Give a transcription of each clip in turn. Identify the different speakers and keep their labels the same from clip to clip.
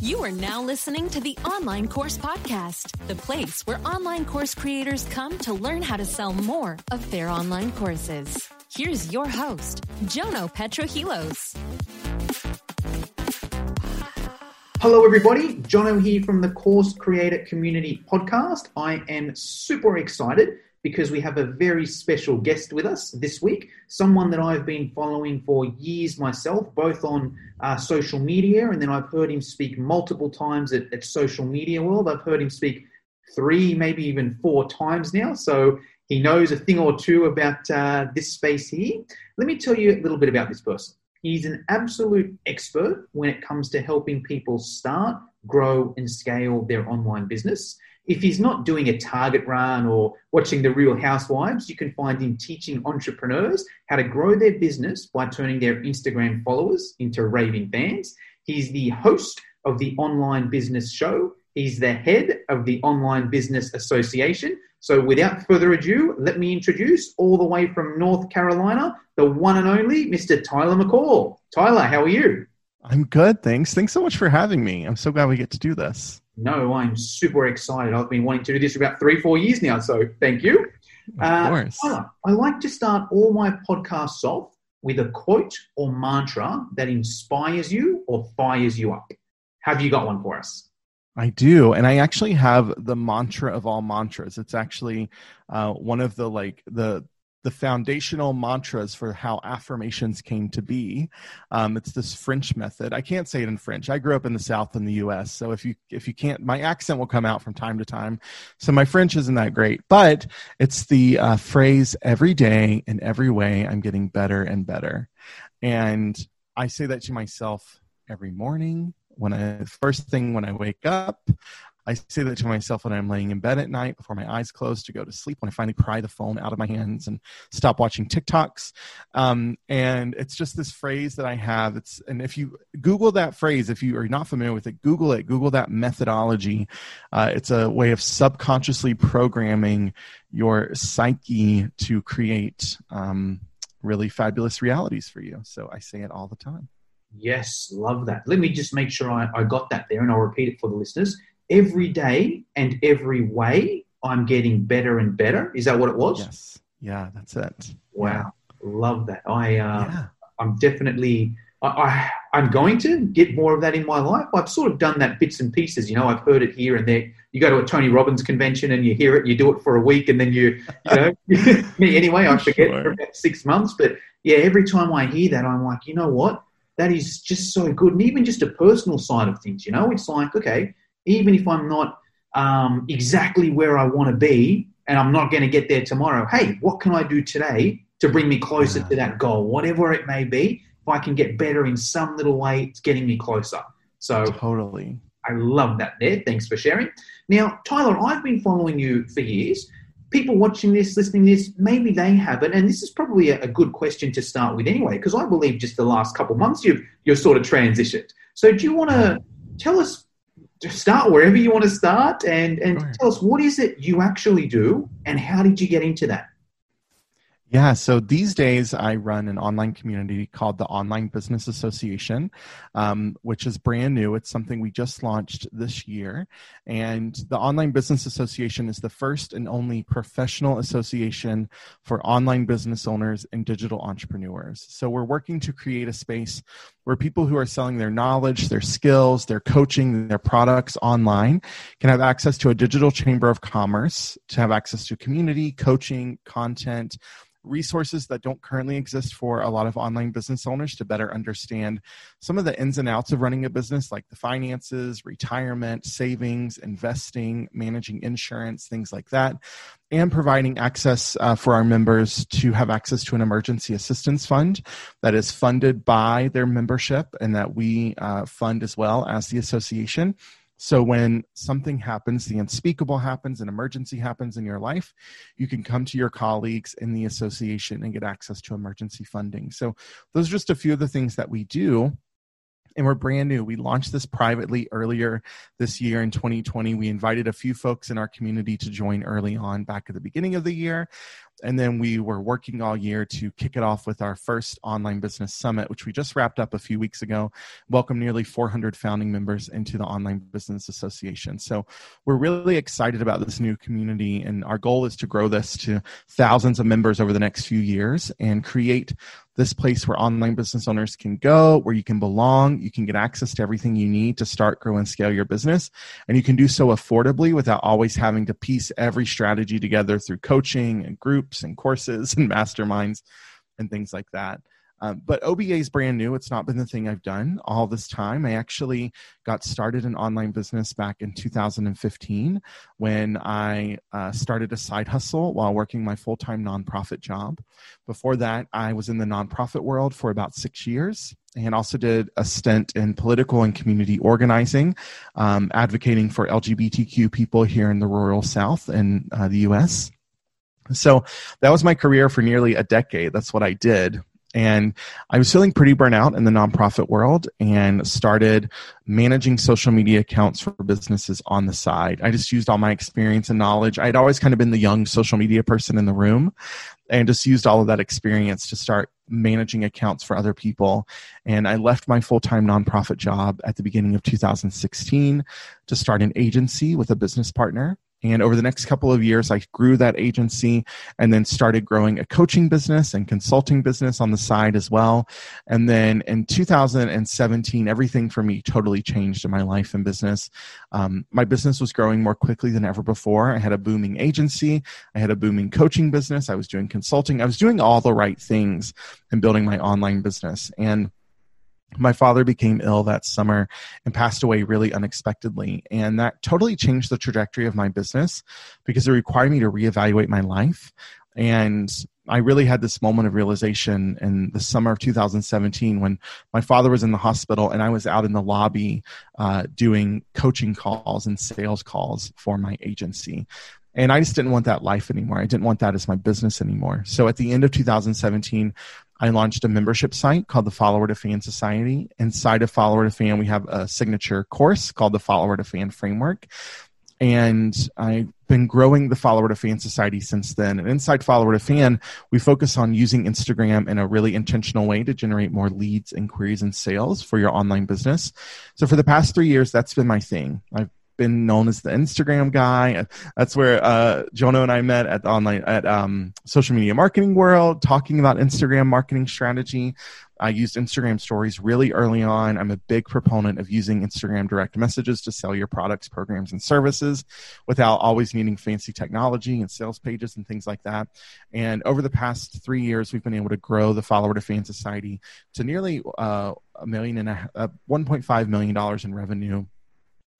Speaker 1: You are now listening to the Online Course Podcast, the place where online course creators come to learn how to sell more of their online courses. Here's your host, Jono Petrohilos.
Speaker 2: Hello, everybody. Jono here from the Course Creator Community Podcast. I am super excited because we have a very special guest with us this week, someone that I've been following for years myself, both on uh, social media, and then I've heard him speak multiple times at, at Social Media World. I've heard him speak three, maybe even four times now. So he knows a thing or two about uh, this space here. Let me tell you a little bit about this person. He's an absolute expert when it comes to helping people start, grow, and scale their online business if he's not doing a target run or watching the real housewives, you can find him teaching entrepreneurs how to grow their business by turning their Instagram followers into raving fans. He's the host of the Online Business Show. He's the head of the Online Business Association. So, without further ado, let me introduce all the way from North Carolina, the one and only Mr. Tyler McCall. Tyler, how are you?
Speaker 3: I'm good, thanks. Thanks so much for having me. I'm so glad we get to do this.
Speaker 2: No, I'm super excited. I've been wanting to do this for about three, four years now. So thank you.
Speaker 3: Of uh, course.
Speaker 2: I like to start all my podcasts off with a quote or mantra that inspires you or fires you up. Have you got one for us?
Speaker 3: I do, and I actually have the mantra of all mantras. It's actually uh, one of the like the the foundational mantras for how affirmations came to be. Um, it's this French method. I can't say it in French. I grew up in the South in the U.S., so if you if you can't, my accent will come out from time to time. So my French isn't that great, but it's the uh, phrase "every day in every way I'm getting better and better," and I say that to myself every morning when I first thing when I wake up. I say that to myself when I'm laying in bed at night before my eyes close to go to sleep, when I finally pry the phone out of my hands and stop watching TikToks. Um, and it's just this phrase that I have. It's and if you Google that phrase, if you are not familiar with it, Google it. Google that methodology. Uh, it's a way of subconsciously programming your psyche to create um, really fabulous realities for you. So I say it all the time.
Speaker 2: Yes, love that. Let me just make sure I, I got that there and I'll repeat it for the listeners every day and every way I'm getting better and better. Is that what it was?
Speaker 3: Yes. Yeah, that's it.
Speaker 2: Wow. Love that. I uh, yeah. I'm definitely I, I am going to get more of that in my life. I've sort of done that bits and pieces. You know, I've heard it here and there. You go to a Tony Robbins convention and you hear it, you do it for a week, and then you, you know, me anyway. I forget sure. for about six months. But yeah, every time I hear that, I'm like, you know what? That is just so good. And even just a personal side of things, you know, it's like, okay, even if I'm not um, exactly where I want to be and I'm not going to get there tomorrow, hey, what can I do today to bring me closer to that goal, whatever it may be? If I can get better in some little way, it's getting me closer. So
Speaker 3: totally.
Speaker 2: I love that there. Thanks for sharing. Now, Tyler, I've been following you for years. People watching this, listening to this, maybe they haven't. And this is probably a, a good question to start with anyway, because I believe just the last couple months you've you're sort of transitioned. So do you want to tell us start wherever you want to start and, and sure. tell us what is it you actually do and how did you get into that?
Speaker 3: Yeah, so these days I run an online community called the Online Business Association, um, which is brand new. It's something we just launched this year. And the Online Business Association is the first and only professional association for online business owners and digital entrepreneurs. So we're working to create a space where people who are selling their knowledge, their skills, their coaching, their products online can have access to a digital chamber of commerce, to have access to community, coaching, content resources that don't currently exist for a lot of online business owners to better understand some of the ins and outs of running a business, like the finances, retirement, savings, investing, managing insurance, things like that, and providing access uh, for our members to have access to an emergency assistance fund that is funded by their membership and that we uh, fund as well as the association so when something happens, the unspeakable happens, an emergency happens in your life, you can come to your colleagues in the association and get access to emergency funding. So those are just a few of the things that we do. And we're brand new. We launched this privately earlier this year in 2020. We invited a few folks in our community to join early on back at the beginning of the year. And then we were working all year to kick it off with our first online business summit, which we just wrapped up a few weeks ago. Welcome nearly 400 founding members into the Online Business Association. So we're really excited about this new community, and our goal is to grow this to thousands of members over the next few years and create this place where online business owners can go, where you can belong, you can get access to everything you need to start, grow, and scale your business. And you can do so affordably without always having to piece every strategy together through coaching and groups and courses and masterminds and things like that. Um, but OBA is brand new. It's not been the thing I've done all this time. I actually got started in online business back in 2015 when I uh, started a side hustle while working my full time nonprofit job. Before that, I was in the nonprofit world for about six years and also did a stint in political and community organizing, um, advocating for LGBTQ people here in the rural South in uh, the US. So that was my career for nearly a decade. That's what I did. And I was feeling pretty burnt out in the nonprofit world and started managing social media accounts for businesses on the side. I just used all my experience and knowledge. I'd always kind of been the young social media person in the room and just used all of that experience to start managing accounts for other people. And I left my full time nonprofit job at the beginning of 2016 to start an agency with a business partner. And over the next couple of years, I grew that agency and then started growing a coaching business and consulting business on the side as well. And then in 2017, everything for me totally changed in my life and business. Um, my business was growing more quickly than ever before. I had a booming agency, I had a booming coaching business, I was doing consulting, I was doing all the right things and building my online business. And my father became ill that summer and passed away really unexpectedly. And that totally changed the trajectory of my business because it required me to reevaluate my life. And I really had this moment of realization in the summer of 2017 when my father was in the hospital and I was out in the lobby uh, doing coaching calls and sales calls for my agency. And I just didn't want that life anymore. I didn't want that as my business anymore. So at the end of 2017, I launched a membership site called the Follower to Fan Society. Inside of Follower to Fan, we have a signature course called the Follower to Fan Framework. And I've been growing the Follower to Fan Society since then. And inside Follower to Fan, we focus on using Instagram in a really intentional way to generate more leads, inquiries, and sales for your online business. So for the past three years, that's been my thing. I've been known as the Instagram guy. That's where uh, Jono and I met at the online at um, Social Media Marketing World, talking about Instagram marketing strategy. I used Instagram stories really early on. I'm a big proponent of using Instagram direct messages to sell your products, programs, and services without always needing fancy technology and sales pages and things like that. And over the past three years, we've been able to grow the Follower to Fan Society to nearly uh, a million and a uh, $1.5 million in revenue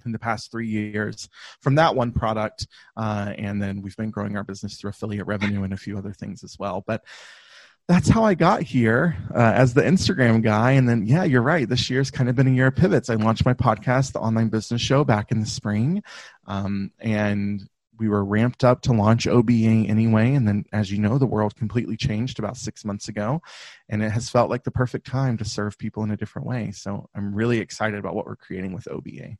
Speaker 3: in the past three years from that one product. Uh, and then we've been growing our business through affiliate revenue and a few other things as well. But that's how I got here uh, as the Instagram guy. And then, yeah, you're right. This year's kind of been a year of pivots. I launched my podcast, The Online Business Show, back in the spring. Um, and we were ramped up to launch OBA anyway. And then, as you know, the world completely changed about six months ago. And it has felt like the perfect time to serve people in a different way. So I'm really excited about what we're creating with OBA.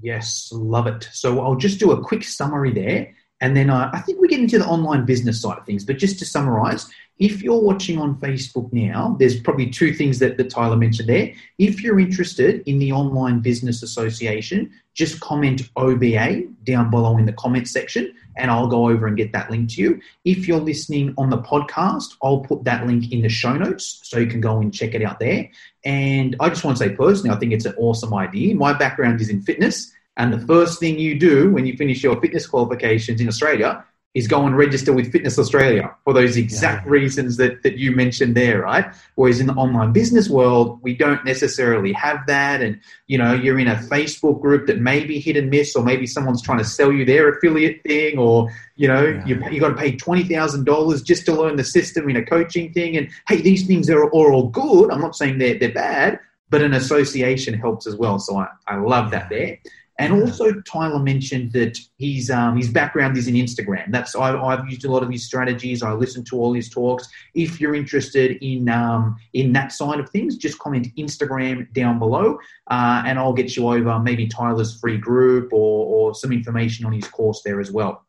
Speaker 2: Yes, love it. So I'll just do a quick summary there. And then uh, I think we get into the online business side of things. But just to summarize, if you're watching on Facebook now, there's probably two things that, that Tyler mentioned there. If you're interested in the Online Business Association, just comment OBA down below in the comment section and I'll go over and get that link to you. If you're listening on the podcast, I'll put that link in the show notes so you can go and check it out there. And I just want to say personally, I think it's an awesome idea. My background is in fitness. And the first thing you do when you finish your fitness qualifications in Australia is go and register with Fitness Australia for those exact yeah. reasons that, that you mentioned there, right? Whereas in the online business world, we don't necessarily have that. And, you know, you're in a Facebook group that may be hit and miss, or maybe someone's trying to sell you their affiliate thing, or, you know, yeah. you, you got to pay $20,000 just to learn the system in a coaching thing. And hey, these things are, are all good. I'm not saying they're, they're bad, but an association helps as well. So I, I love that there. And also, Tyler mentioned that his um, his background is in Instagram. That's I, have used a lot of his strategies. I listen to all his talks. If you're interested in um, in that side of things, just comment Instagram down below, uh, and I'll get you over maybe Tyler's free group or, or some information on his course there as well.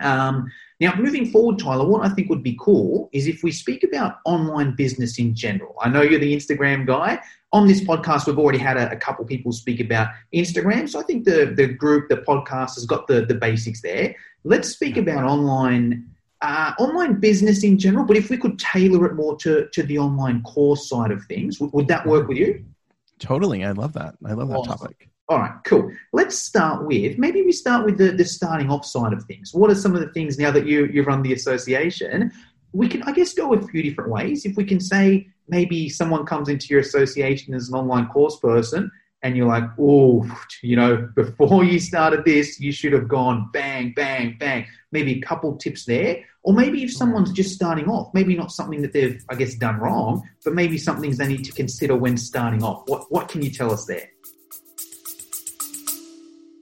Speaker 2: Um, now, moving forward, Tyler, what I think would be cool is if we speak about online business in general. I know you're the Instagram guy. On this podcast, we've already had a, a couple people speak about Instagram. So I think the, the group, the podcast has got the, the basics there. Let's speak about online uh, online business in general, but if we could tailor it more to, to the online course side of things, would, would that work with you?
Speaker 3: Totally. I love that. I love that awesome. topic.
Speaker 2: All right, cool. Let's start with maybe we start with the, the starting off side of things. What are some of the things now that you you run the association? We can, I guess, go a few different ways. If we can say maybe someone comes into your association as an online course person, and you're like, oh, you know, before you started this, you should have gone bang, bang, bang. Maybe a couple tips there. Or maybe if someone's just starting off, maybe not something that they've, I guess, done wrong, but maybe some things they need to consider when starting off. What, what can you tell us there?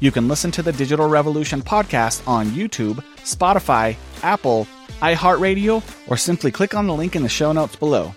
Speaker 4: You can listen to the Digital Revolution podcast on YouTube, Spotify, Apple, iHeartRadio, or simply click on the link in the show notes below.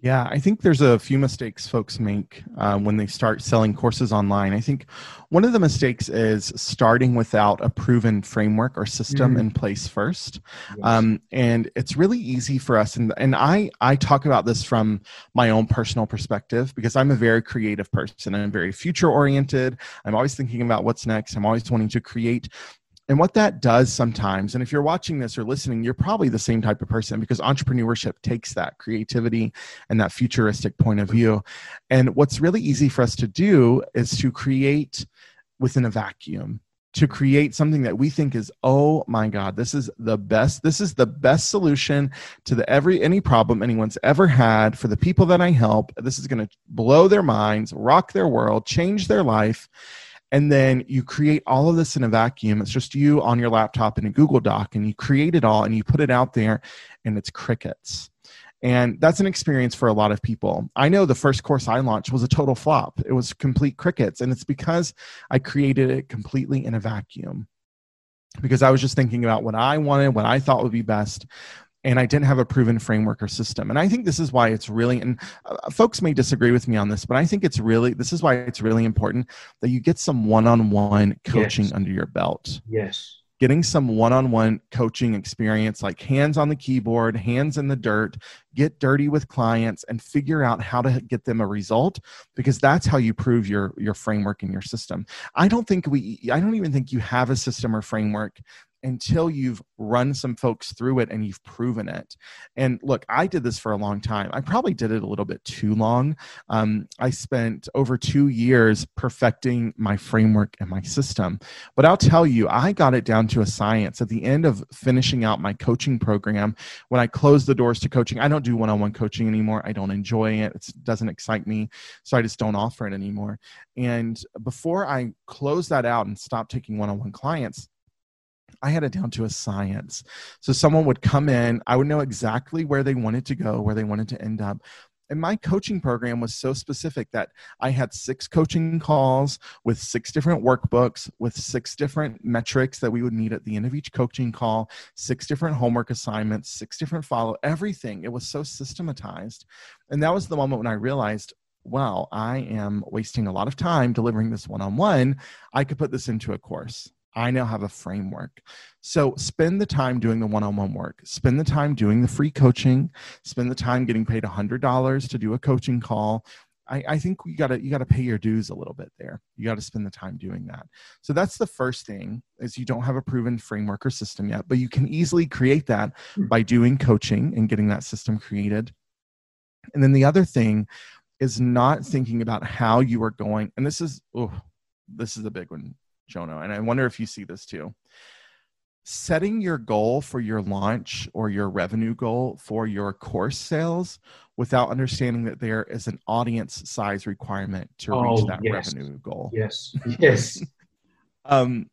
Speaker 3: Yeah, I think there's a few mistakes folks make uh, when they start selling courses online. I think one of the mistakes is starting without a proven framework or system mm. in place first, yes. um, and it's really easy for us. And and I I talk about this from my own personal perspective because I'm a very creative person. I'm very future oriented. I'm always thinking about what's next. I'm always wanting to create and what that does sometimes, and if you're watching this or listening, you're probably the same type of person because entrepreneurship takes that creativity and that futuristic point of view. And what's really easy for us to do is to create within a vacuum to create something that we think is oh my god this is the best this is the best solution to the every any problem anyone's ever had for the people that i help this is going to blow their minds rock their world change their life and then you create all of this in a vacuum. It's just you on your laptop in a google doc and you create it all and you put it out there and it's crickets. And that's an experience for a lot of people. I know the first course i launched was a total flop. It was complete crickets and it's because i created it completely in a vacuum. Because i was just thinking about what i wanted what i thought would be best and I didn't have a proven framework or system. And I think this is why it's really, and uh, folks may disagree with me on this, but I think it's really, this is why it's really important that you get some one on one coaching
Speaker 2: yes.
Speaker 3: under your belt.
Speaker 2: Yes.
Speaker 3: Getting some one on one coaching experience, like hands on the keyboard, hands in the dirt, get dirty with clients and figure out how to get them a result because that's how you prove your your framework and your system. I don't think we I don't even think you have a system or framework until you've run some folks through it and you've proven it. And look, I did this for a long time. I probably did it a little bit too long. Um, I spent over two years perfecting my framework and my system. But I'll tell you, I got it down to a science. At the end of finishing out my coaching program, when I closed the doors to coaching, I don't do one on one coaching anymore. I don't enjoy it, it doesn't excite me. So I just don't offer it anymore. And before I closed that out and stopped taking one on one clients, I had it down to a science. So someone would come in, I would know exactly where they wanted to go, where they wanted to end up. And my coaching program was so specific that I had six coaching calls with six different workbooks, with six different metrics that we would meet at the end of each coaching call, six different homework assignments, six different follow, everything. It was so systematized. And that was the moment when I realized, wow, I am wasting a lot of time delivering this one on one. I could put this into a course. I now have a framework. So spend the time doing the one on one work, spend the time doing the free coaching, spend the time getting paid $100 to do a coaching call. I, I think you gotta you gotta pay your dues a little bit there. You gotta spend the time doing that. So that's the first thing is you don't have a proven framework or system yet, but you can easily create that hmm. by doing coaching and getting that system created. And then the other thing is not thinking about how you are going, and this is oh, this is a big one, Jono, and I wonder if you see this too. Setting your goal for your launch or your revenue goal for your course sales without understanding that there is an audience size requirement to
Speaker 2: Oh,
Speaker 3: reach that
Speaker 2: yes.
Speaker 3: revenue goal.
Speaker 2: Yes. Yes.
Speaker 3: Um,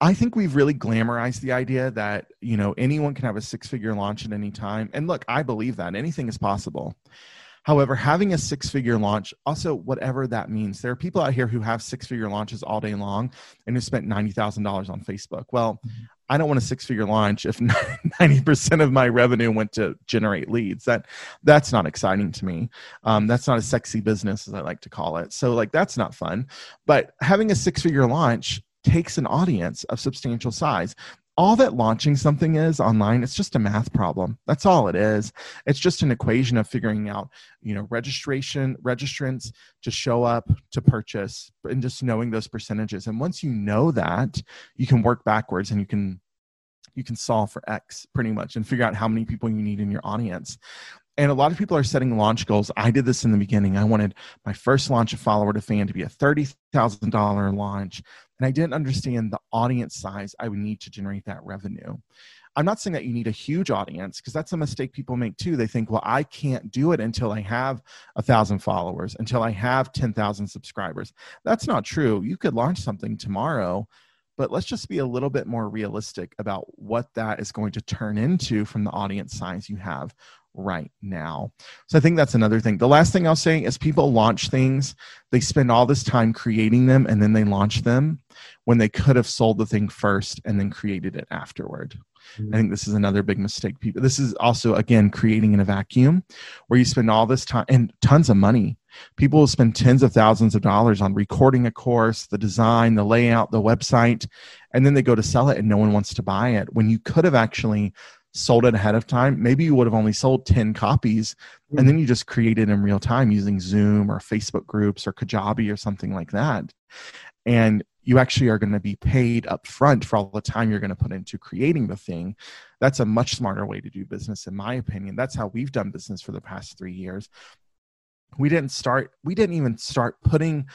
Speaker 3: I think we've really glamorized the idea that you know anyone can have a six-figure launch at any time. And look, I believe that anything is possible. However, having a six-figure launch, also whatever that means, there are people out here who have six-figure launches all day long and who spent ninety thousand dollars on Facebook. Well, I don't want a six-figure launch if ninety percent of my revenue went to generate leads. That that's not exciting to me. Um, that's not a sexy business, as I like to call it. So, like, that's not fun. But having a six-figure launch takes an audience of substantial size. All that launching something is online, it's just a math problem. That's all it is. It's just an equation of figuring out, you know, registration, registrants to show up, to purchase, and just knowing those percentages. And once you know that, you can work backwards and you can you can solve for X pretty much and figure out how many people you need in your audience. And a lot of people are setting launch goals. I did this in the beginning. I wanted my first launch of follower to fan to be a $30,000 launch. And I didn't understand the audience size I would need to generate that revenue. I'm not saying that you need a huge audience because that's a mistake people make too. They think, well, I can't do it until I have a thousand followers, until I have 10,000 subscribers. That's not true. You could launch something tomorrow, but let's just be a little bit more realistic about what that is going to turn into from the audience size you have right now. So I think that's another thing. The last thing I'll say is people launch things, they spend all this time creating them and then they launch them when they could have sold the thing first and then created it afterward. I think this is another big mistake. People, this is also again creating in a vacuum where you spend all this time and tons of money. People will spend tens of thousands of dollars on recording a course, the design, the layout, the website, and then they go to sell it and no one wants to buy it. When you could have actually sold it ahead of time, maybe you would have only sold 10 copies and then mm. you just created in real time using Zoom or Facebook groups or Kajabi or something like that. And you actually are going to be paid up front for all the time you're going to put into creating the thing. That's a much smarter way to do business, in my opinion. That's how we've done business for the past three years. We didn't start, we didn't even start putting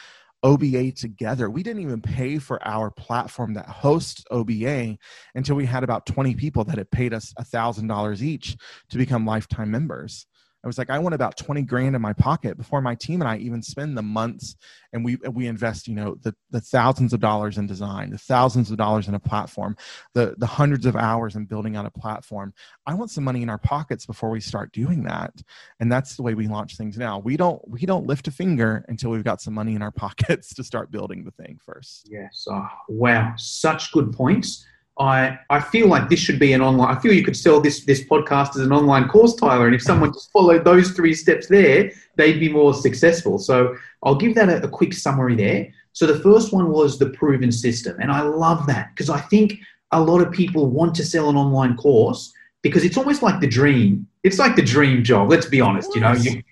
Speaker 3: OBA together. We didn't even pay for our platform that hosts OBA until we had about 20 people that had paid us $1,000 each to become lifetime members. I was like, I want about 20 grand in my pocket before my team and I even spend the months and we we invest, you know, the, the thousands of dollars in design, the thousands of dollars in a platform, the the hundreds of hours in building out a platform. I want some money in our pockets before we start doing that. And that's the way we launch things now. We don't we don't lift a finger until we've got some money in our pockets to start building the thing first.
Speaker 2: Yes. Oh, wow. Such good points. I, I feel like this should be an online. I feel you could sell this this podcast as an online course, Tyler. And if someone just followed those three steps there, they'd be more successful. So I'll give that a, a quick summary there. So the first one was the proven system, and I love that because I think a lot of people want to sell an online course because it's almost like the dream. It's like the dream job. Let's be honest. You know, you,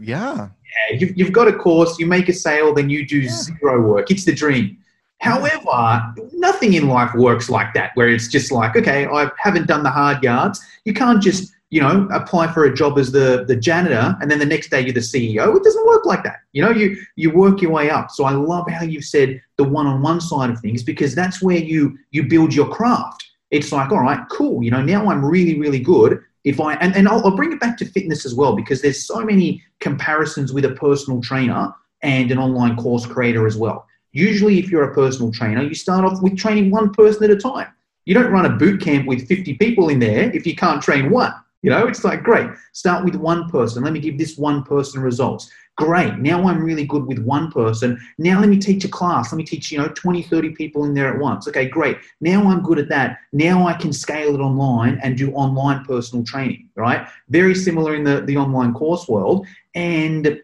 Speaker 3: yeah.
Speaker 2: yeah, you've, you've got a course, you make a sale, then you do zero work. It's the dream. However, nothing in life works like that, where it's just like, okay, I haven't done the hard yards. You can't just, you know, apply for a job as the, the janitor and then the next day you're the CEO. It doesn't work like that. You know, you, you work your way up. So I love how you've said the one-on-one side of things because that's where you, you build your craft. It's like, all right, cool. You know, now I'm really, really good if I and, and I'll, I'll bring it back to fitness as well because there's so many comparisons with a personal trainer and an online course creator as well. Usually, if you're a personal trainer, you start off with training one person at a time. You don't run a boot camp with 50 people in there if you can't train one. You know, it's like, great, start with one person. Let me give this one person results. Great, now I'm really good with one person. Now let me teach a class. Let me teach, you know, 20, 30 people in there at once. Okay, great. Now I'm good at that. Now I can scale it online and do online personal training, right? Very similar in the, the online course world. And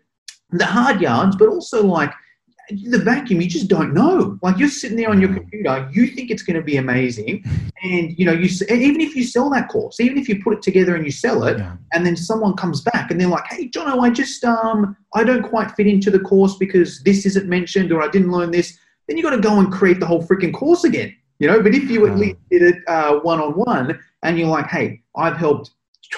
Speaker 2: the hard yards, but also like the vacuum, you just don't know. Like you're sitting there on your computer, you think it's going to be amazing, and you know you even if you sell that course, even if you put it together and you sell it,
Speaker 3: Yeah.
Speaker 2: and then someone comes back and they're like, "Hey, Jono, I just um I don't quite fit into the course because this isn't mentioned or I didn't learn this," then you got to go and create the whole freaking course again. You know, but if you at
Speaker 3: Yeah.
Speaker 2: least did it one on one and you're like, "Hey, I've helped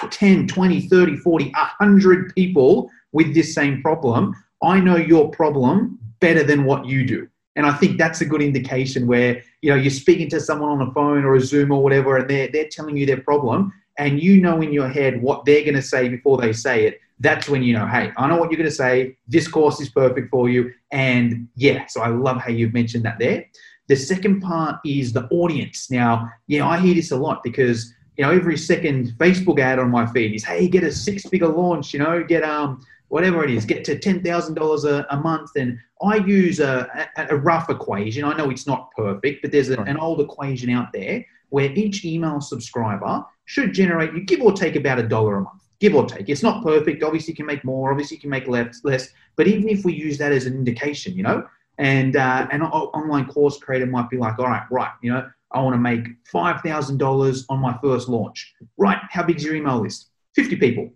Speaker 2: 10, 20, 30, 40, 100 people with this same problem. I know your problem better than what you do. And I think that's a good indication where, you know, you're speaking to someone on a phone or a Zoom or whatever, and they're, they're telling you their problem, and you know in your head what they're going to say before they say it. That's when you know, hey, I know what you're going to say. This course is perfect for you. And yeah, so I love how you've mentioned that there. The second part is the audience. Now, yeah, I hear this a lot because you know every second Facebook ad on my feed is, hey, get a six-figure launch. You know, get um whatever it is, get to ten thousand dollars a month. And I use a, a, a, rough equation. I know it's not perfect, but there's a, an old equation out there where each email subscriber should generate you give or take about a dollar a month. Give or take. It's not perfect. Obviously, you can make more. Obviously, you can make less. Less. But even if we use that as an indication, you know, and uh, an online course creator might be like, all right, right, you know, I want to make five thousand dollars on my first launch. Right? How big is your email list? Fifty people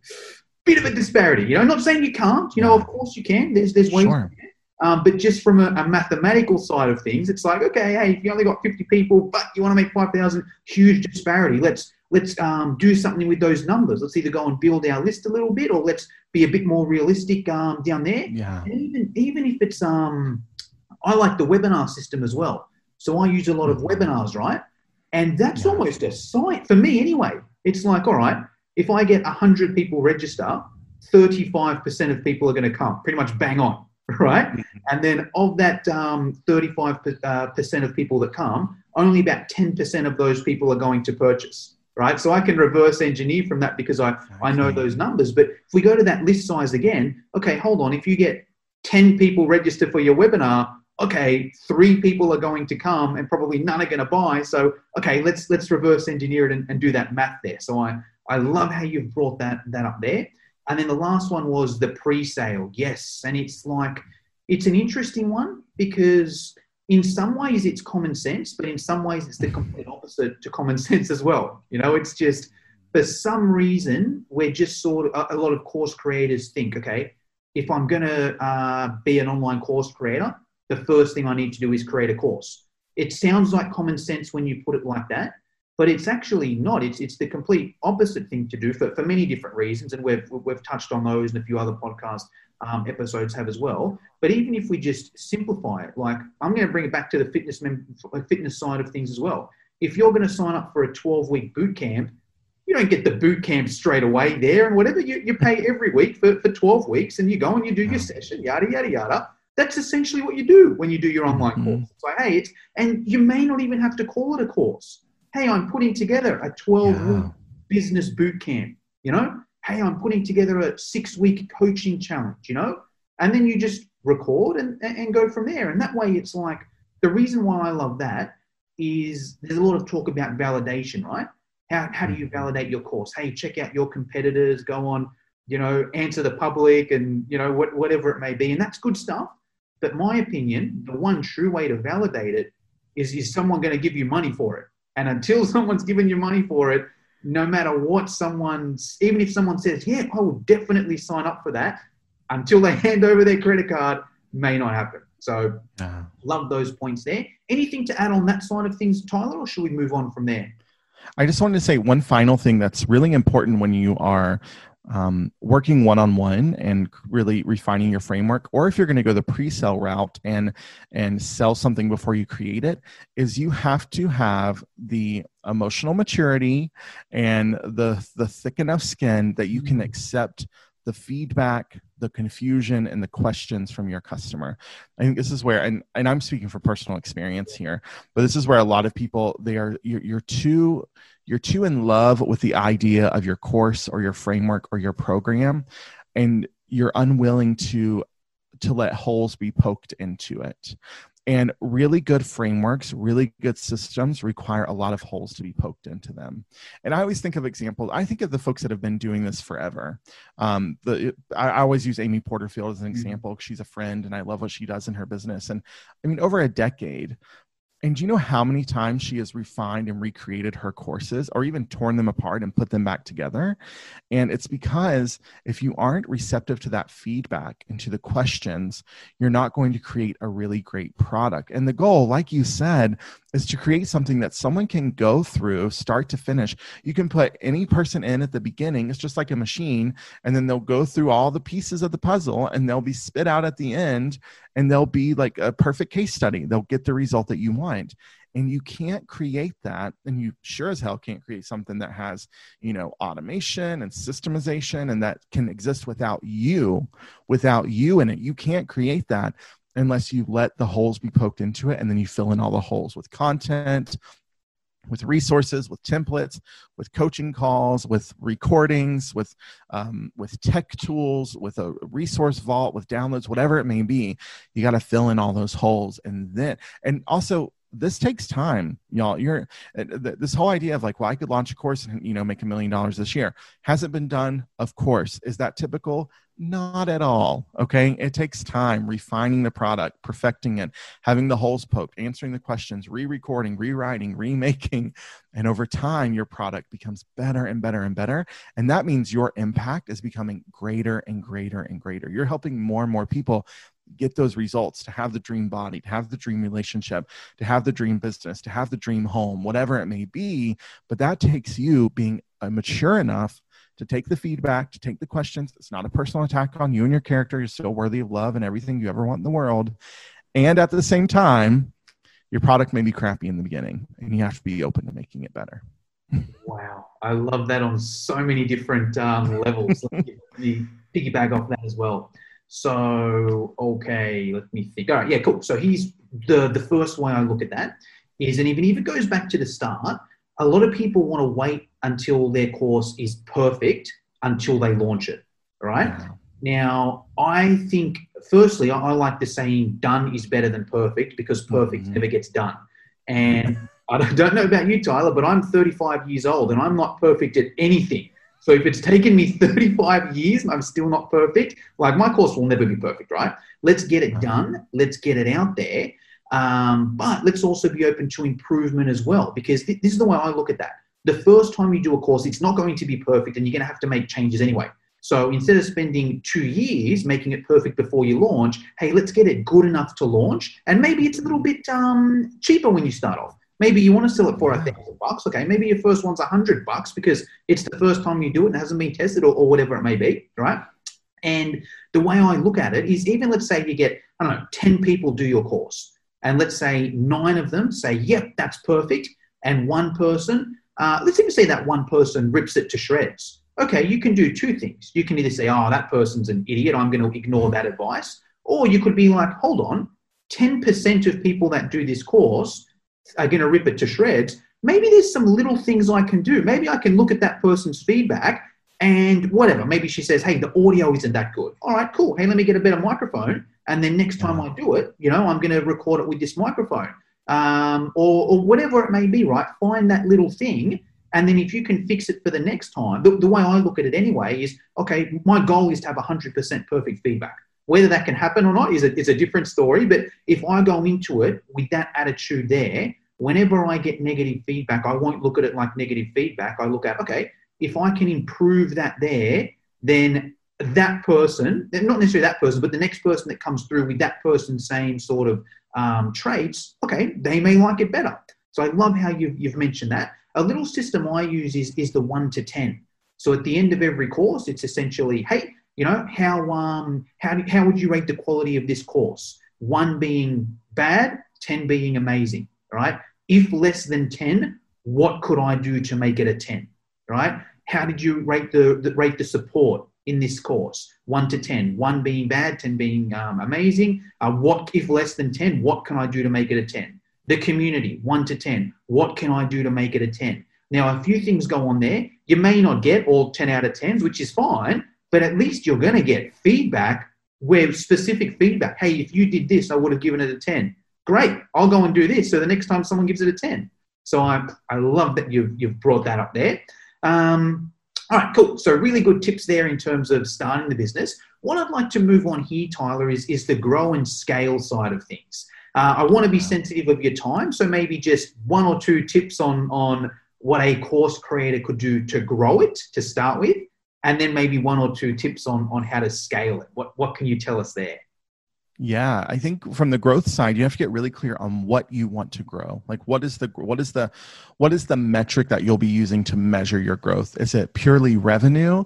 Speaker 2: bit of a disparity. You know, I'm not saying you can't. You know, of course you can. There's there's ways. Sure. Um, but just from a, a, mathematical side of things, it's like okay, hey, if you only got 50 people, but you want to make 5,000, huge disparity. Let's let's um, do something with those numbers. Let's either go and build our list a little bit, or let's be a bit more realistic um, down there.
Speaker 3: Yeah.
Speaker 2: And even even if it's um, I like the webinar system as well. So I use a lot of mm-hmm. webinars, right? And that's yeah. almost a site for me anyway. It's like, all right, if I get 100 people register, 35% of people are going to come, pretty much bang on, right? Mm-hmm. And then of that um, 35% uh, of people that come, only about 10% of those people are going to purchase, right? So I can reverse engineer from that because I, I know those numbers. But if we go to that list size again, okay, hold on. If you get 10 people register for your webinar, okay, three people are going to come and probably none are going to buy. So, okay, let's let's reverse engineer it and, and do that math there. So I, I love how you've brought that that up there. And then the last one was the pre-sale. Yes, and it's like it's an interesting one because in some ways it's common sense, but in some ways it's the complete opposite to common sense as well. You know, it's just for some reason we're just sort of a lot of course creators think, okay, if I'm going to uh, be an online course creator, the first thing I need to do is create a course. It sounds like common sense when you put it like that, but it's actually not. It's it's the complete opposite thing to do for, for many different reasons, and we've we've touched on those and a few other podcast um, episodes have as well. But even if we just simplify it, like I'm going to bring it back to the fitness mem- fitness side of things as well. If you're going to sign up for a 12 week boot camp, you don't get the boot camp straight away there and whatever. You, you pay every week for, for 12 weeks and you go and you do your session, yada, yada, yada. That's essentially what you do when you do your online mm-hmm. course. It's like, hey, it's, and you may not even have to call it a course hey, I'm putting together a 12 yeah. week business boot camp, you know? Hey, I'm putting together a six week coaching challenge, you know? And then you just record and, and go from there. And that way, it's like the reason why I love that is there's a lot of talk about validation, right? How, how do you mm-hmm. validate your course? Hey, check out your competitors, go on, you know, answer the public and, you know, what, whatever it may be. And that's good stuff. But my opinion, the one true way to validate it is, is someone going to give you money for it? And until someone's given you money for it, no matter what someone's, even if someone says, yeah, I will definitely sign up for that, until they hand over their credit card, may not happen. So, uh-huh. love those points there. Anything to add on that side of things, Tyler, or should we move on from there?
Speaker 3: I just wanted to say one final thing that's really important when you are um, working one on one and really refining your framework, or if you're going to go the pre-sale route and and sell something before you create it, is you have to have the emotional maturity and the the thick enough skin that you can mm-hmm. accept the feedback, the confusion, and the questions from your customer. I think this is where, and, and I'm speaking from personal experience here, but this is where a lot of people they are you're, you're too you're too in love with the idea of your course or your framework or your program and you're unwilling to to let holes be poked into it and really good frameworks, really good systems require a lot of holes to be poked into them. And I always think of examples. I think of the folks that have been doing this forever. Um, the I, I always use Amy Porterfield as an mm-hmm. example. She's a friend, and I love what she does in her business. And I mean, over a decade, and do you know how many times she has refined and recreated her courses or even torn them apart and put them back together? And it's because if you aren't receptive to that feedback and to the questions, you're not going to create a really great product. And the goal, like you said, is to create something that someone can go through start to finish. You can put any person in at the beginning, it's just like a machine, and then they'll go through all the pieces of the puzzle and they'll be spit out at the end and they'll be like a perfect case study. They'll get the result that you want and you can't create that and you sure as hell can't create something that has you know automation and systemization and that can exist without you without you in it you can't create that unless you let the holes be poked into it and then you fill in all the holes with content with resources with templates with coaching calls with recordings with um, with tech tools with a resource vault with downloads whatever it may be. You got to fill in all those holes and then and also this takes time y'all. You're uh, this whole idea of like well i could launch a course and you know make a million dollars this year hasn't been done of course. Is that typical? Not at all okay? It takes time refining the product perfecting it having the holes poked answering the questions re-recording rewriting remaking and over time your product becomes better and better and better and that means your impact is becoming greater and greater and greater. You're helping more and more people get those results to have the dream body to have the dream relationship to have the dream business to have the dream home whatever it may be. But that takes you being uh, mature enough to take the feedback to take the questions. It's not a personal attack on you and your character. You're still worthy of love and everything you ever want in the world. And at the same time your product may be crappy in the beginning and you have to be open to making it better.
Speaker 2: Wow. I love that on so many different um, levels. Let me piggyback off that as well so, okay, let me think. All right, yeah, cool. So he's the the first way I look at that is, and even if it goes back to the start, a lot of people want to wait until their course is perfect until they launch it. Right yeah. now, I think firstly, I, I, like the saying "done is better than perfect" because perfect mm-hmm. never gets done. And I don't know about you, Tyler, but I'm 35 years old and I'm not perfect at anything. So if it's taken me 35 years and I'm still not perfect, like my course will never be perfect, right? Let's get it done. Let's get it out there. Um, but let's also be open to improvement as well, because th- this is the way I look at that. The first time you do a course, it's not going to be perfect and you're going to have to make changes anyway. So instead of spending two years making it perfect before you launch, hey, let's get it good enough to launch. And maybe it's a little bit um, cheaper when you start off. Maybe you want to sell it for a thousand bucks. Okay, maybe your first one's a hundred bucks because it's the first time you do it and it hasn't been tested or, or whatever it may be, right? And the way I look at it is even let's say you get, I don't know, 10 people do your course. And let's say nine of them say, yep, that's perfect. And one person, uh, let's even say that one person rips it to shreds. Okay, you can do two things. You can either say, oh, that person's an idiot. I'm going to ignore that advice. Or you could be like, hold on, 10% of people that do this course are going to rip it to shreds, maybe there's some little things I can do. Maybe I can look at that person's feedback and whatever. Maybe she says, hey, the audio isn't that good. All right, cool. Hey, let me get a better microphone. And then next time I do it, you know, I'm going to record it with this microphone um, or, or whatever it may be, right? Find that little thing. And then if you can fix it for the next time, the, the way I look at it anyway is okay, my goal is to have 100% perfect feedback. Whether that can happen or not is a, is a different story. But if I go into it with that attitude there, whenever I get negative feedback, I won't look at it like negative feedback. I look at, okay, if I can improve that there, then that person, not necessarily that person, but the next person that comes through with that person's same sort of um, traits, okay, they may like it better. So I love how you've, you've mentioned that. A little system I use is, is the one to 10. So at the end of every course, it's essentially, hey, you know, how um how how would you rate the quality of this course? One being bad, ten being amazing. Right? If less than ten, what could I do to make it a ten? Right? How did you rate the, the rate the support in this course? One to ten. One being bad, ten being um, amazing. Uh, what if less than ten? What can I do to make it a ten? The community, one to ten. What can I do to make it a ten? Now, a few things go on there. You may not get all 10 out of 10s, which is fine, but at least you're going to get feedback where specific feedback. Hey, if you did this, I would have given it a 10. Great, I'll go and do this. So the next time someone gives it a 10. So I, I love that you've, you've brought that up there. Um, all right, cool. So really good tips there in terms of starting the business. What I'd like to move on here, Tyler, is, is the grow and scale side of things. Uh, I want to be sensitive of your time, so maybe just one or two tips on on what a course creator could do to grow it to start with, and then maybe one or two tips on on how to scale it. What what can you tell us there?
Speaker 3: Yeah, I think from the growth side, you have to get really clear on what you want to grow. Like what is the what is the what is the metric that you'll be using to measure your growth? Is it purely revenue?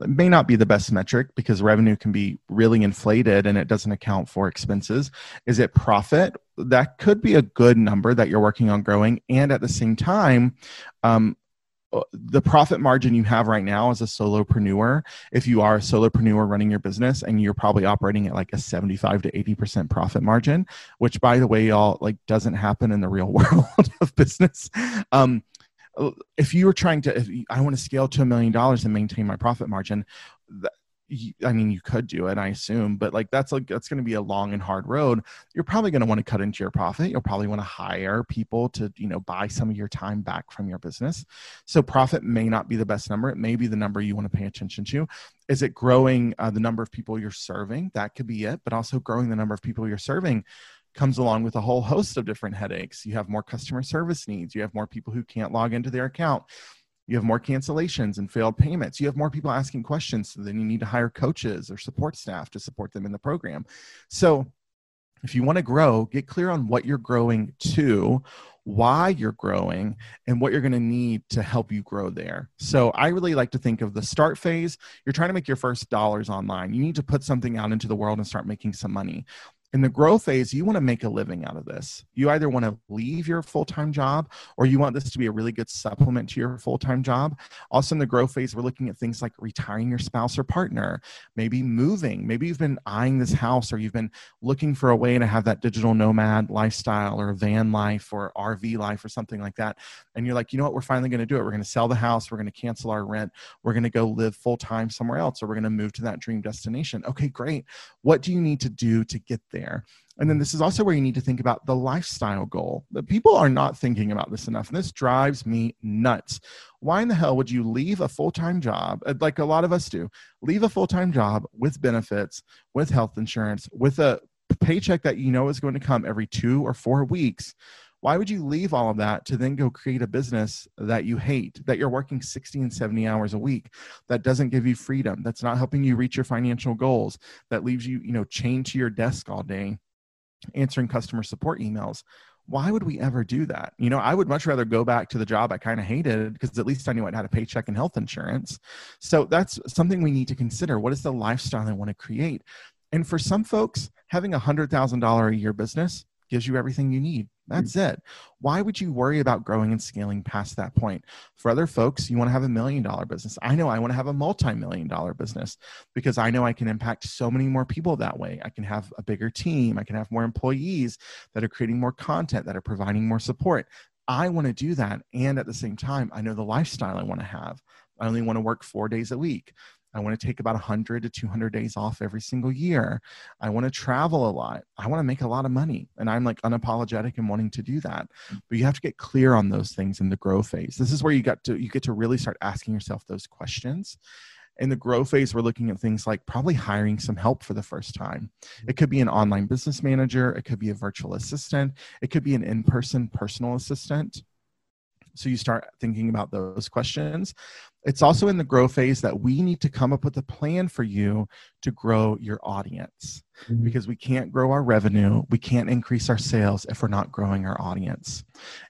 Speaker 3: It may not be the best metric because revenue can be really inflated and it doesn't account for expenses. Is it profit? That could be a good number that you're working on growing. And at the same time, um, the profit margin you have right now as a solopreneur, if you are a solopreneur running your business and you're probably operating at like a 75 to 80% profit margin, which by the way, y'all like doesn't happen in the real world of business. Um, if you were trying to, if I want to scale to a million dollars and maintain my profit margin, I mean, you could do it, I assume, but like that's like that's going to be a long and hard road. You're probably going to want to cut into your profit. You'll probably want to hire people to, you know, buy some of your time back from your business. So profit may not be the best number. It may be the number you want to pay attention to. Is it growing uh, the number of people you're serving? That could be it, but also growing the number of people you're serving comes along with a whole host of different headaches. You have more customer service needs. You have more people who can't log into their account you have more cancellations and failed payments. You have more people asking questions so then you need to hire coaches or support staff to support them in the program. So if you want to grow get clear on what you're growing to why you're growing and what you're going to need to help you grow there. So i really like to think of the start phase. You're trying to make your first dollars online. You need to put something out into the world and start making some money in the growth phase, you want to make a living out of this. You either want to leave your full time job or you want this to be a really good supplement to your full time job. Also, in the growth phase, we're looking at things like retiring your spouse or partner, maybe moving. Maybe you've been eyeing this house or you've been looking for a way to have that digital nomad lifestyle or van life or RV life or something like that. And you're like, you know what? We're finally going to do it. We're going to sell the house. We're going to cancel our rent. We're going to go live full time somewhere else or we're going to move to that dream destination. Okay, great. What do you need to do to get there? There. And then this is also where you need to think about the lifestyle goal. The people are not thinking about this enough, and this drives me nuts. Why in the hell would you leave a full time job, uh, like a lot of us do, leave a full time job with benefits, with health insurance, with a paycheck that you know is going to come every two or four weeks? Why would you leave all of that to then go create a business that you hate, that you're working 60 and 70 hours a week, that doesn't give you freedom, that's not helping you reach your financial goals, that leaves you, you know, chained to your desk all day answering customer support emails? Why would we ever do that? You know, I would much rather go back to the job I kind of hated because at least I knew I had a paycheck and health insurance. So that's something we need to consider. What is the lifestyle I want to create? And for some folks, having a $100,000 a year business gives you everything you need. Hmm. That's it. Why would you worry about growing and scaling past that point? For other folks, you want to have a million dollar business. I know I want to have a multi million dollar business because I know I can impact so many more people that way. I can have a bigger team, I can have more employees that are creating more content, that are providing more support. I want to do that. And at the same time, I know the lifestyle I want to have. I only want to work four days a week. I want to take about 100 to 200 days off every single year. I want to travel a lot. I want to make a lot of money. And I'm like unapologetic in wanting to do that. Mm. But you have to get clear on those things in the grow phase. This is where you got to you get to really start asking yourself those questions. In the grow phase, we're looking at things like probably hiring some help for the first time. Mm. It could be an online business manager, it could be a virtual assistant, it could be an in person personal assistant so you start thinking about those questions. It's also in the grow phase that we need to come up with a plan for you to grow your audience mm-hmm. because we can't grow our revenue, we can't increase our sales if we're not growing our audience.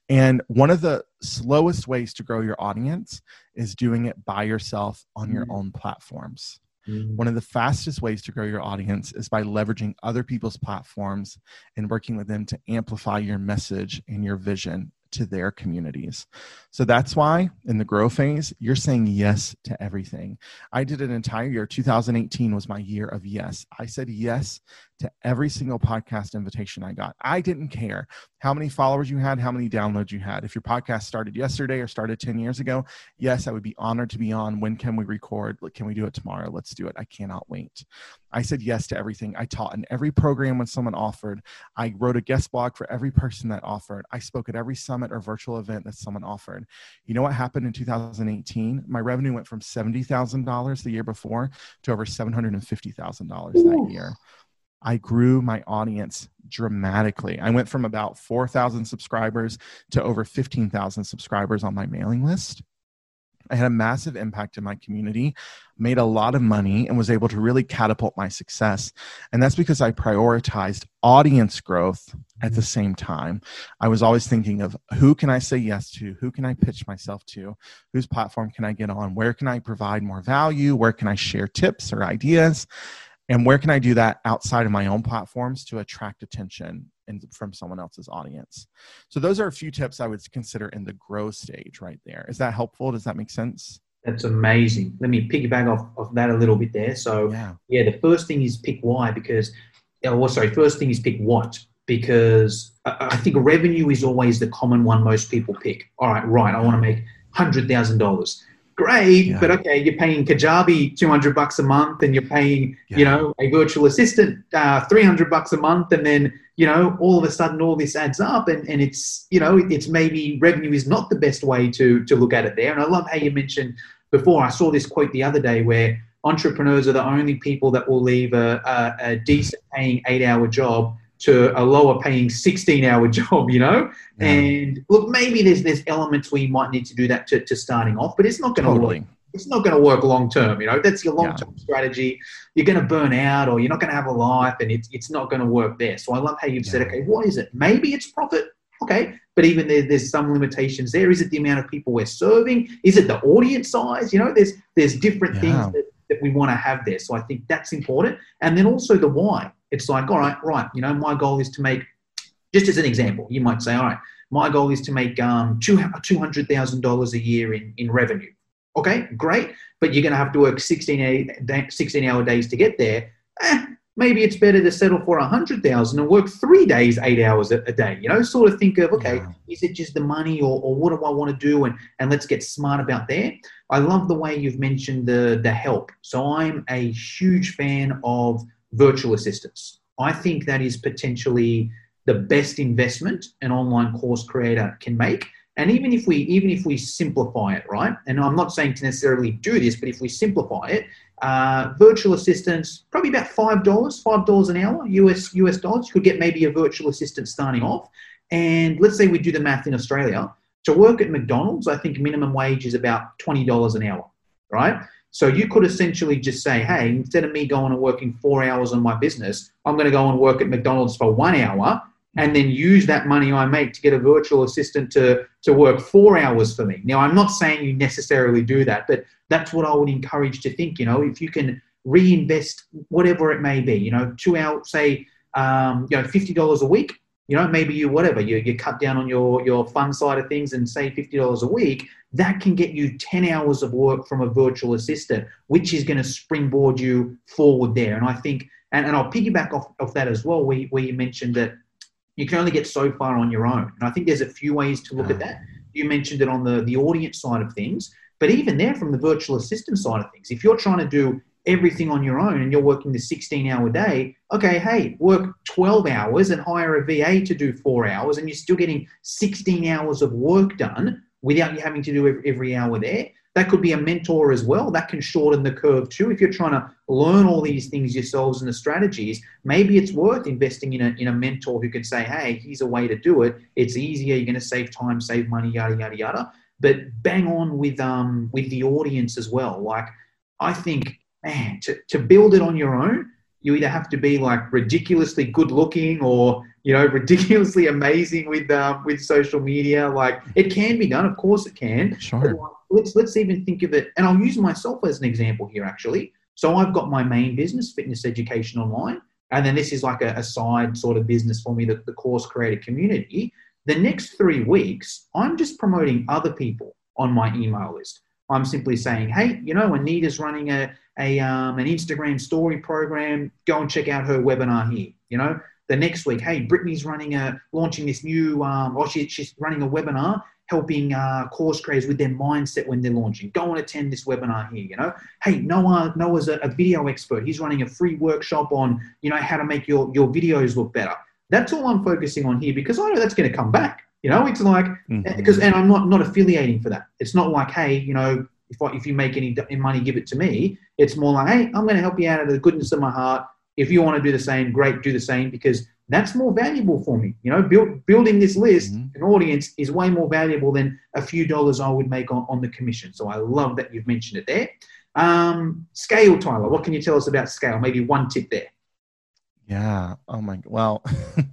Speaker 3: And one of the slowest ways to grow your audience is doing it by yourself on your mm-hmm. own platforms. Mm-hmm. One of the fastest ways to grow your audience is by leveraging other people's platforms and working with them to amplify your message and your vision to their communities. So that's why in the grow phase, you're saying yes to everything. I did an entire year. 2018 was my year of yes. I said yes to every single podcast invitation I got. I didn't care how many followers you had, how many downloads you had. If your podcast started yesterday or started 10 years ago, yes, I would be honored to be on. When can we record? Can we do it tomorrow? Let's do it. I cannot wait. I said yes to everything. I taught in every program when someone offered. I wrote a guest blog for every person that offered. I spoke at every summit or virtual event that someone offered. You know what happened in 2018? My revenue went from $70,000 the year before to over $750,000 that year. I grew my audience dramatically. I went from about 4,000 subscribers to over 15,000 subscribers on my mailing list. I had a massive impact in my community, made a lot of money, and was able to really catapult my success. And that's because I prioritized audience growth at the same time. I was always thinking of who can I say yes to? Who can I pitch myself to? Whose platform can I get on? Where can I provide more value? Where can I share tips or ideas? And where can I do that outside of my own platforms to attract attention and from someone else's audience? So those are a few tips I would consider in the grow stage right there. Is that helpful? Does that make sense?
Speaker 2: That's amazing. Let me piggyback off, of that a little bit there. So yeah. yeah, the first thing is pick why because oh, well, sorry, first thing is pick what because I think revenue is always the common one most people pick. All right, right, I want to make hundred thousand dollars great, yeah. but okay, you're paying Kajabi 200 bucks a month and you're paying, yeah. you know, a virtual assistant uh, 300 bucks a month. And then, you know, all of a sudden all this adds up and, and it's, you know, it's maybe revenue is not the best way to, to look at it there. And I love how you mentioned before, I saw this quote the other day where entrepreneurs are the only people that will leave a, a, a decent paying eight hour job to a lower paying 16 hour job, you know? Yeah. And look, maybe there's there's elements where you might need to do that to, to starting off, but it's not going to totally. work. It's not going to work long term, you know. That's your long term yeah. strategy. You're going to burn out, or you're not going to have a life, and it's it's not going to work there. So I love how you've yeah. said, okay, what is it? Maybe it's profit, okay, but even there, there's some limitations there. Is it the amount of people we're serving? Is it the audience size? You know, there's there's different things that, that we want to have there. So I think that's important, and then also the why it's like, all right, right, you know, my goal is to make, just as an example, you might say, all right, my goal is to make um, $200,000 a year in, in revenue. Okay, great, but you're going to have to work 16, 16 hour days to get there. Eh, maybe it's better to settle for a 100,000 and work three days, eight hours a, a, day. You know, sort of think of, okay, yeah. is it just the money or, or what do I want to do? And, and let's get smart about there. I love the way you've mentioned the, the help. So I'm a huge fan of virtual assistants. I think that is potentially the best investment an online course creator can make. And even if we even if we simplify it, right? And I'm not saying to necessarily do this, but if we simplify it, uh, virtual assistants probably about five dollars, five dollars an hour, US US dollars. You could get maybe a virtual assistant starting off. And let's say we do the math in Australia. To work at McDonald's, I think minimum wage is about twenty dollars an hour, right? So you could essentially just say, hey, instead of me going and working four hours on my business, I'm going to go and work at McDonald's for one hour and then use that money I make to get a virtual assistant to, to work four hours for me. Now, I'm not saying you necessarily do that, but that's what I would encourage to think. You know, if you can reinvest whatever it may be, you know, two hours, say, um, you know, $50 a week, you know, maybe you, whatever, you, you cut down on your, your fun side of things and say $50 a week, that can get you 10 hours of work from a virtual assistant, which is going to springboard you forward there. And I think, and, and I'll piggyback off, off that as well, where, where you mentioned that you can only get so far on your own. And I think there's a few ways to look at that. You mentioned it on the, the audience side of things, but even there from the virtual assistant side of things, if you're trying to do everything on your own and you're working the 16 hour day, okay, hey, work 12 hours and hire a VA to do four hours, and you're still getting 16 hours of work done without you having to do every, every hour there. That could be a mentor as well. That can shorten the curve too. If you're trying to learn all these things yourselves and the strategies, maybe it's worth investing in a, in a mentor who can say, hey, here's a way to do it. It's easier. You're going to save time, save money, yada, yada, yada. But bang on with, um, with the audience as well. Like, I think, man, to, to build it on your own, you either have to be like ridiculously good looking or you know ridiculously amazing with um, with social media. Like it can be done of course it can.
Speaker 3: Sure.
Speaker 2: Let's let's even think of it and i'll use myself as an example here actually. So i've got my main business fitness education online and then this is like a, a side sort of business for me the, the course creator community. The next three weeks i'm just promoting other people on my email list. I'm simply saying hey you know anita's running a a um, an Instagram story program, go and check out her webinar here. You know, the next week, hey, Brittany's running a launching this new, um, or she, she's running a webinar helping uh, course creators with their mindset when they're launching. Go and attend this webinar here. You know, hey, Noah, Noah's a, a video expert. He's running a free workshop on you know how to make your your videos look better. That's all I'm focusing on here because I know that's going to come back. You know, it's like because mm-hmm. and I'm not not affiliating for that. It's not like hey, you know, if, I, if you make any money, give it to me. It's more like, hey, I'm going to help you out of the goodness of my heart. If you want to do the same, great, do the same because that's more valuable for me. You know, build, building this list,
Speaker 3: Mhm.
Speaker 2: an audience is way more valuable than a few dollars I would make on, on the commission. So I love that you've mentioned it there. Um, scale, Tyler. What can you tell us about scale? Maybe one tip there.
Speaker 3: Yeah. Oh my. Well,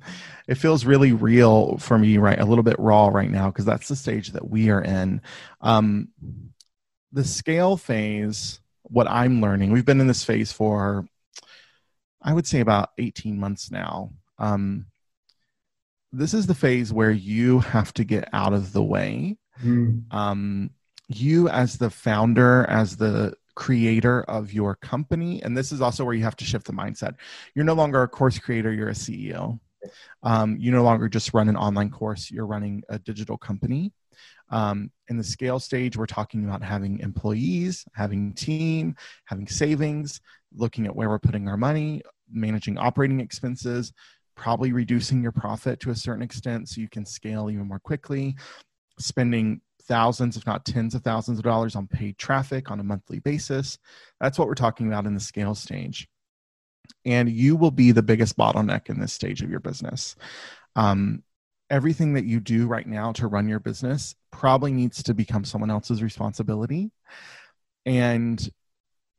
Speaker 3: it feels really real for me, right? A little bit raw right now because that's the stage that we are in. Um, the scale phase. What I'm learning, we've been in this phase for, I would say, about 18 months now. Um, this is the phase where you have to get out of the way. Um, you, as the founder, as the creator of your company, and this is also where you have to shift the mindset. You're no longer a course creator, you're a CEO. Um, you no longer just run an online course, you're running a digital company. Um, in the scale stage, we're talking about having employees, having team, having savings, looking at where we're putting our money, managing operating expenses, probably reducing your profit to a certain extent so you can scale even more quickly, spending thousands, if not tens of thousands of dollars on paid traffic on a monthly basis. That's what we're talking about in the scale stage. And you will be the biggest bottleneck in this stage of your business. Um, everything that you do right now to run your business probably needs to become someone else's responsibility. And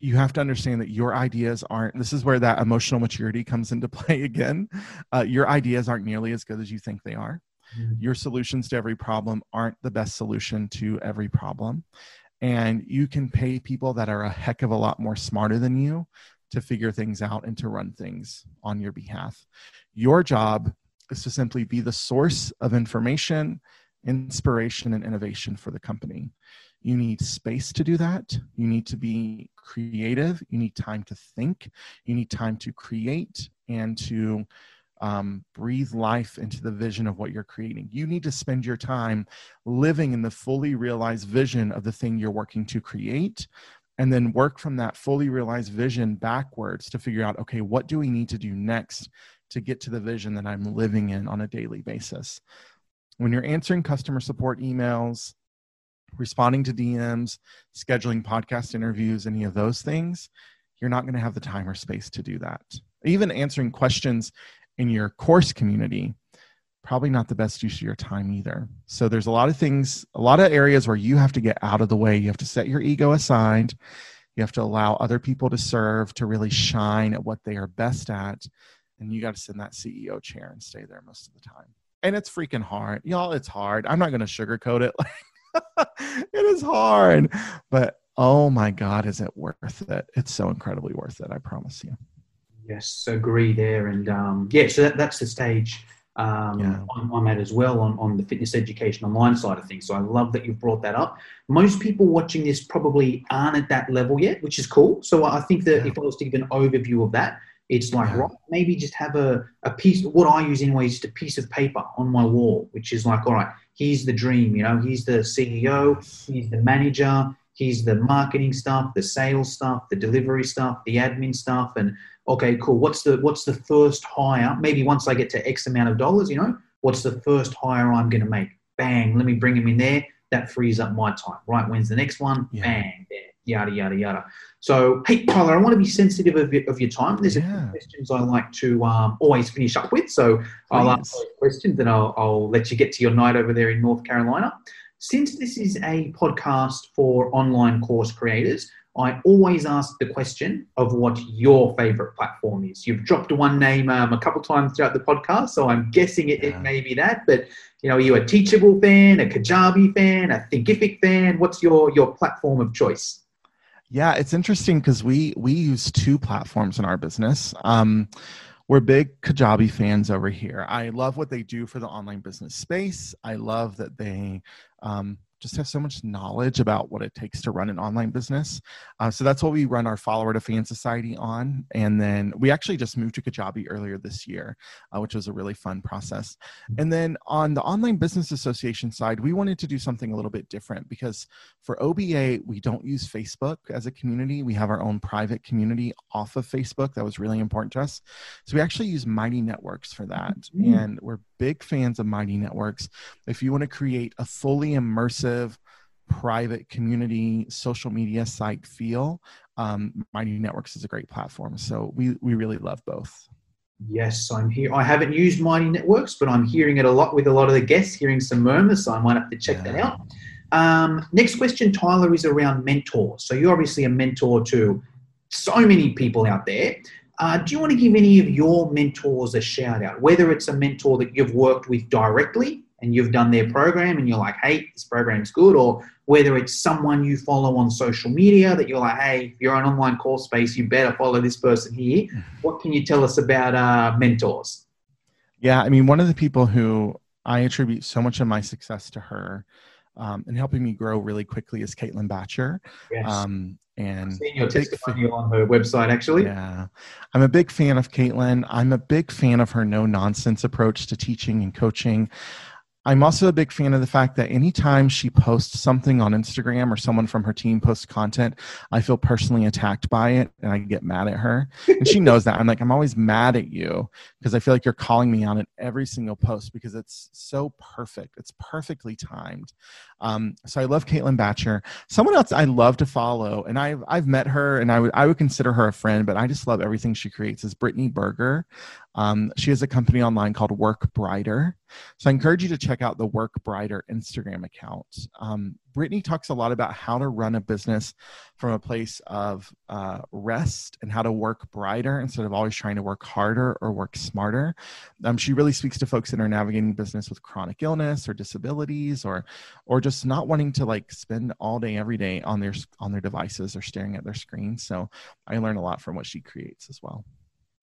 Speaker 3: you have to understand that your ideas aren't, this is where that emotional maturity comes into play again. Uh, your ideas aren't nearly as good as you think they are. Your solutions to every problem aren't the best solution to every problem. And you can pay people that are a heck of a lot more smarter than you to figure things out and to run things on your behalf. Your job is to simply be the source of information inspiration and innovation for the company you need space to do that you need to be creative you need time to think you need time to create and to um, breathe life into the vision of what you're creating. You need to spend your time living in the fully realized vision of the thing you're working to create, and then work from that fully realized vision backwards to figure out okay, what do we need to do next to get to the vision that I'm living in on a daily basis? When you're answering customer support emails, responding to DMs, scheduling podcast interviews, any of those things, you're not going to have the time or space to do that. Even answering questions in your course community probably not the best use of your time either. So there's a lot of things a lot of areas where you have to get out of the way. You have to set your ego aside. You have to allow other people to serve to really shine at what they are best at. And you got to sit in that ceo chair and stay there most of the time. And it's freaking hard. Y'all it's hard. I'm not going to sugarcoat it it is hard but oh my god is it worth it it's so incredibly worth it i promise you
Speaker 2: Yes, agree there. And um, yeah, so that, that's the stage um,
Speaker 3: Yeah.
Speaker 2: I'm, I'm at as well on, on the fitness education online side of things. So I love that you've brought that up. Most people watching this probably aren't at that level yet, which is cool. So I think that
Speaker 3: Yeah.
Speaker 2: if I was to give an overview of that, it's like,
Speaker 3: Yeah.
Speaker 2: right, maybe just have a, a piece, what I use anyway is just a piece of paper on my wall, which is like, all right, here's the dream, you know, he's the CEO, he's the manager, he's the marketing stuff, the sales stuff, the delivery stuff, the admin stuff, and okay, cool. What's the what's the first hire? Maybe once I get to X amount of dollars, you know, what's the first hire I'm going to make? Bang, let me bring him in there. That frees up my time. Right, when's the next one?
Speaker 3: Yeah.
Speaker 2: Bang, there. Yada yada yada. So, hey Tyler, I want to be sensitive of your, of your time. There's a few questions I like to um, always finish up with. So I'll ask
Speaker 3: Please.
Speaker 2: those questions, and I'll, I'll let you get to your night over there in North Carolina. Since this is a podcast for online course creators, I always ask the question of what your favorite platform is. You've dropped one name um, a couple times throughout the podcast, so I'm guessing it,
Speaker 3: Yeah.
Speaker 2: it may be that. But you know, are you a Teachable fan, a Kajabi fan, a Thinkific fan? What's your your platform of choice?
Speaker 3: Yeah, it's interesting because we we use two platforms in our business. Um, we're big Kajabi fans over here. I love what they do for the online business space. I love that they um, just have so much knowledge about what it takes to run an online business. Uh, so that's what we run our follower to fan society on. And then we actually just moved to Kajabi earlier this year, uh, which was a really fun process. And then on the Online Business Association side, we wanted to do something a little bit different because for OBA, we don't use Facebook as a community. We have our own private community off of Facebook. That was really important to us. So we actually use Mighty Networks for that.
Speaker 2: Mhm.
Speaker 3: And we're big fans of Mighty Networks. If you want to create a fully immersive, private community social media site feel, um, Mighty Networks is a great platform. So we, we really love both.
Speaker 2: Yes, I'm here. I haven't used Mighty Networks, but I'm hearing it a lot with a lot of the guests, hearing some murmurs, so I might have to check yeah. that out. Um, next question, Tyler, is around mentors. So you're obviously a mentor to so many people out there. Uh, do you want to give any of your mentors a shout out? Whether it's a mentor that you've worked with directly and you've done their program and you're like, hey, this program's good, or whether it's someone you follow on social media that you're like, hey, if you're an online course space, you better follow this person here. Mm-hmm. What can you tell us about uh, mentors?
Speaker 3: Yeah, I mean, one of the people who I attribute so much of my success to her um, and helping me grow really quickly is Caitlin Batcher.
Speaker 2: Yes.
Speaker 3: Um, and
Speaker 2: I've seen your testimonial on her website, actually.
Speaker 3: Yeah, I'm a big fan of Caitlin. I'm a big fan of her no nonsense approach to teaching and coaching. I'm also a big fan of the fact that anytime she posts something on Instagram or someone from her team posts content, I feel personally attacked by it and I get mad at her. And she knows that. I'm like, I'm always mad at you because I feel like you're calling me on it every single post because it's so perfect. It's perfectly timed. Um, so I love Caitlin Batcher. Someone else I love to follow, and I've I've met her and I would I would consider her a friend, but I just love everything she creates is Brittany Berger. Um, she has a company online called Work Brighter. So I encourage you to check out the Work Brighter Instagram account. Um, Brittany talks a lot about how to run a business from a place of uh, rest and how to work brighter instead of always trying to work harder or work smarter. Um, she really speaks to folks that are navigating business with chronic illness or disabilities or or just not wanting to like spend all day every day on their on their devices or staring at their screens. So I learn a lot from what she creates as well.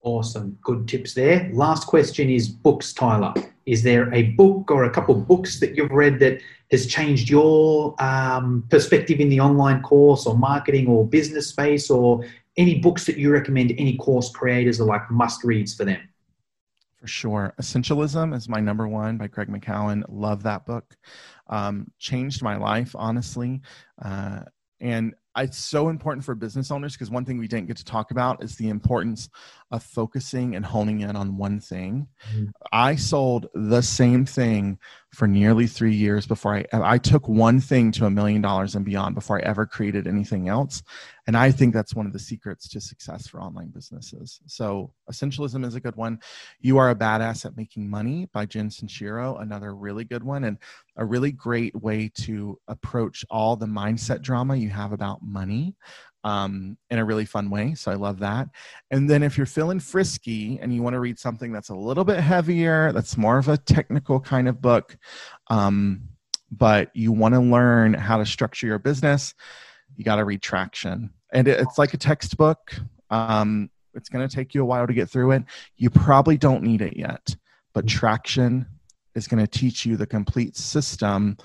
Speaker 2: Awesome. Good tips there. Last question is books, Tyler. Is there a book or a couple books that you've read that has changed your um, perspective in the online course or marketing or business space or any books that you recommend any course creators are like must reads for them?
Speaker 3: For sure. Essentialism is my number one by Greg McKeown. Love that book. Um, changed my life, honestly. Uh, and it's so important for business owners because one thing we didn't get to talk about is the importance of focusing and honing in on one thing. Mm-hmm. I sold the same thing for nearly three years before I I took one thing to a million dollars and beyond before I ever created anything else. And I think that's one of the secrets to success for online businesses. So essentialism is a good one. You are a badass at making money by Jen Sincero, another really good one, and a really great way to approach all the mindset drama you have about money um, in a really fun way. So I love that. And then if you're feeling frisky and you want to read something that's a little bit heavier, that's more of a technical kind of book, um, but you want to learn how to structure your business, you got to read Traction. And it's like a textbook. Um, it's going to take you a while to get through it. You probably don't need it yet, but Traction is going to teach you the complete system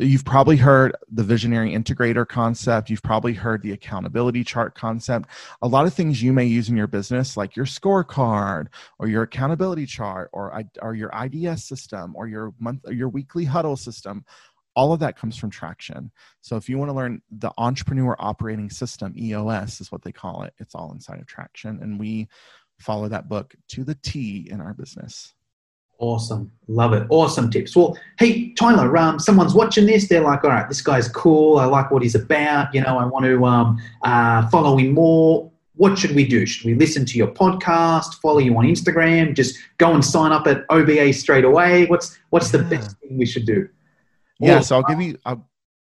Speaker 3: You've probably heard the visionary integrator concept. You've probably heard the accountability chart concept. A lot of things you may use in your business, like your scorecard or your accountability chart or, or your IDS system or your month or your weekly huddle system. All of that comes from Traction. So if you want to learn the entrepreneur operating system, EOS is what they call it. It's all inside of Traction. And we follow that book to the T in our business.
Speaker 2: Awesome. Love it. Awesome tips. Well, hey, Tyler, um, someone's watching this. They're like, all right, this guy's cool. I like what he's about. You know, I want to um, uh, follow him more. What should we do? Should we listen to your podcast, follow you on Instagram, just go and sign up at OBA straight away? What's what's the best thing we should do?
Speaker 3: Yeah, so I'll give you. I'll,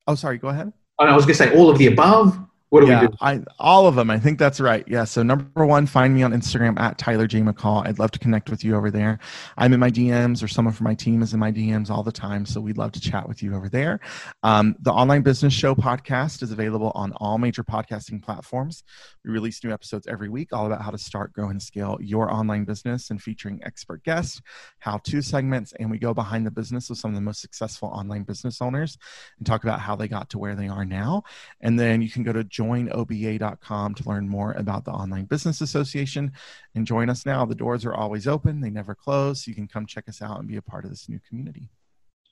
Speaker 3: oh, sorry. Go ahead.
Speaker 2: Oh, I was going to say all of the above. What do
Speaker 3: yeah,
Speaker 2: we do?
Speaker 3: I, all of them. I think that's right. Yeah. So number one, find me on Instagram at Tyler J McCall. I'd love to connect with you over there. I'm in my DMs, or someone from my team is in my DMs all the time. So we'd love to chat with you over there. Um, the Online Business Show podcast is available on all major podcasting platforms. We release new episodes every week, all about how to start, grow, and scale your online business, and featuring expert guests, how-to segments, and we go behind the business of some of the most successful online business owners and talk about how they got to where they are now. And then you can go to join joinoba.com to learn more about the Online Business Association and join us now. The doors are always open, they never close. So you can come check us out and be a part of this new community.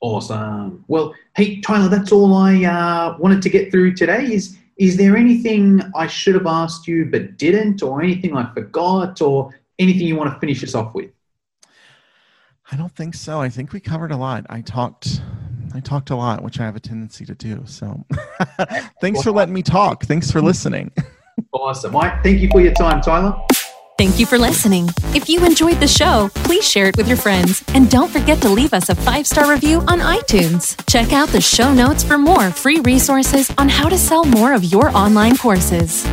Speaker 2: Awesome. Well, hey, Tyler, that's all I uh, wanted to get through today. Is is there anything I should have asked you but didn't, or anything I forgot, or anything you want to finish us off with?
Speaker 3: I don't think so. I think we covered a lot. I talked I talked a lot, which I have a tendency to do. So thanks for letting me talk. Thanks for listening.
Speaker 2: awesome. Mike, thank you for your time, Tyler.
Speaker 1: Thank you for listening. If you enjoyed the show, please share it with your friends and don't forget to leave us a five star review on iTunes. Check out the show notes for more free resources on how to sell more of your online courses.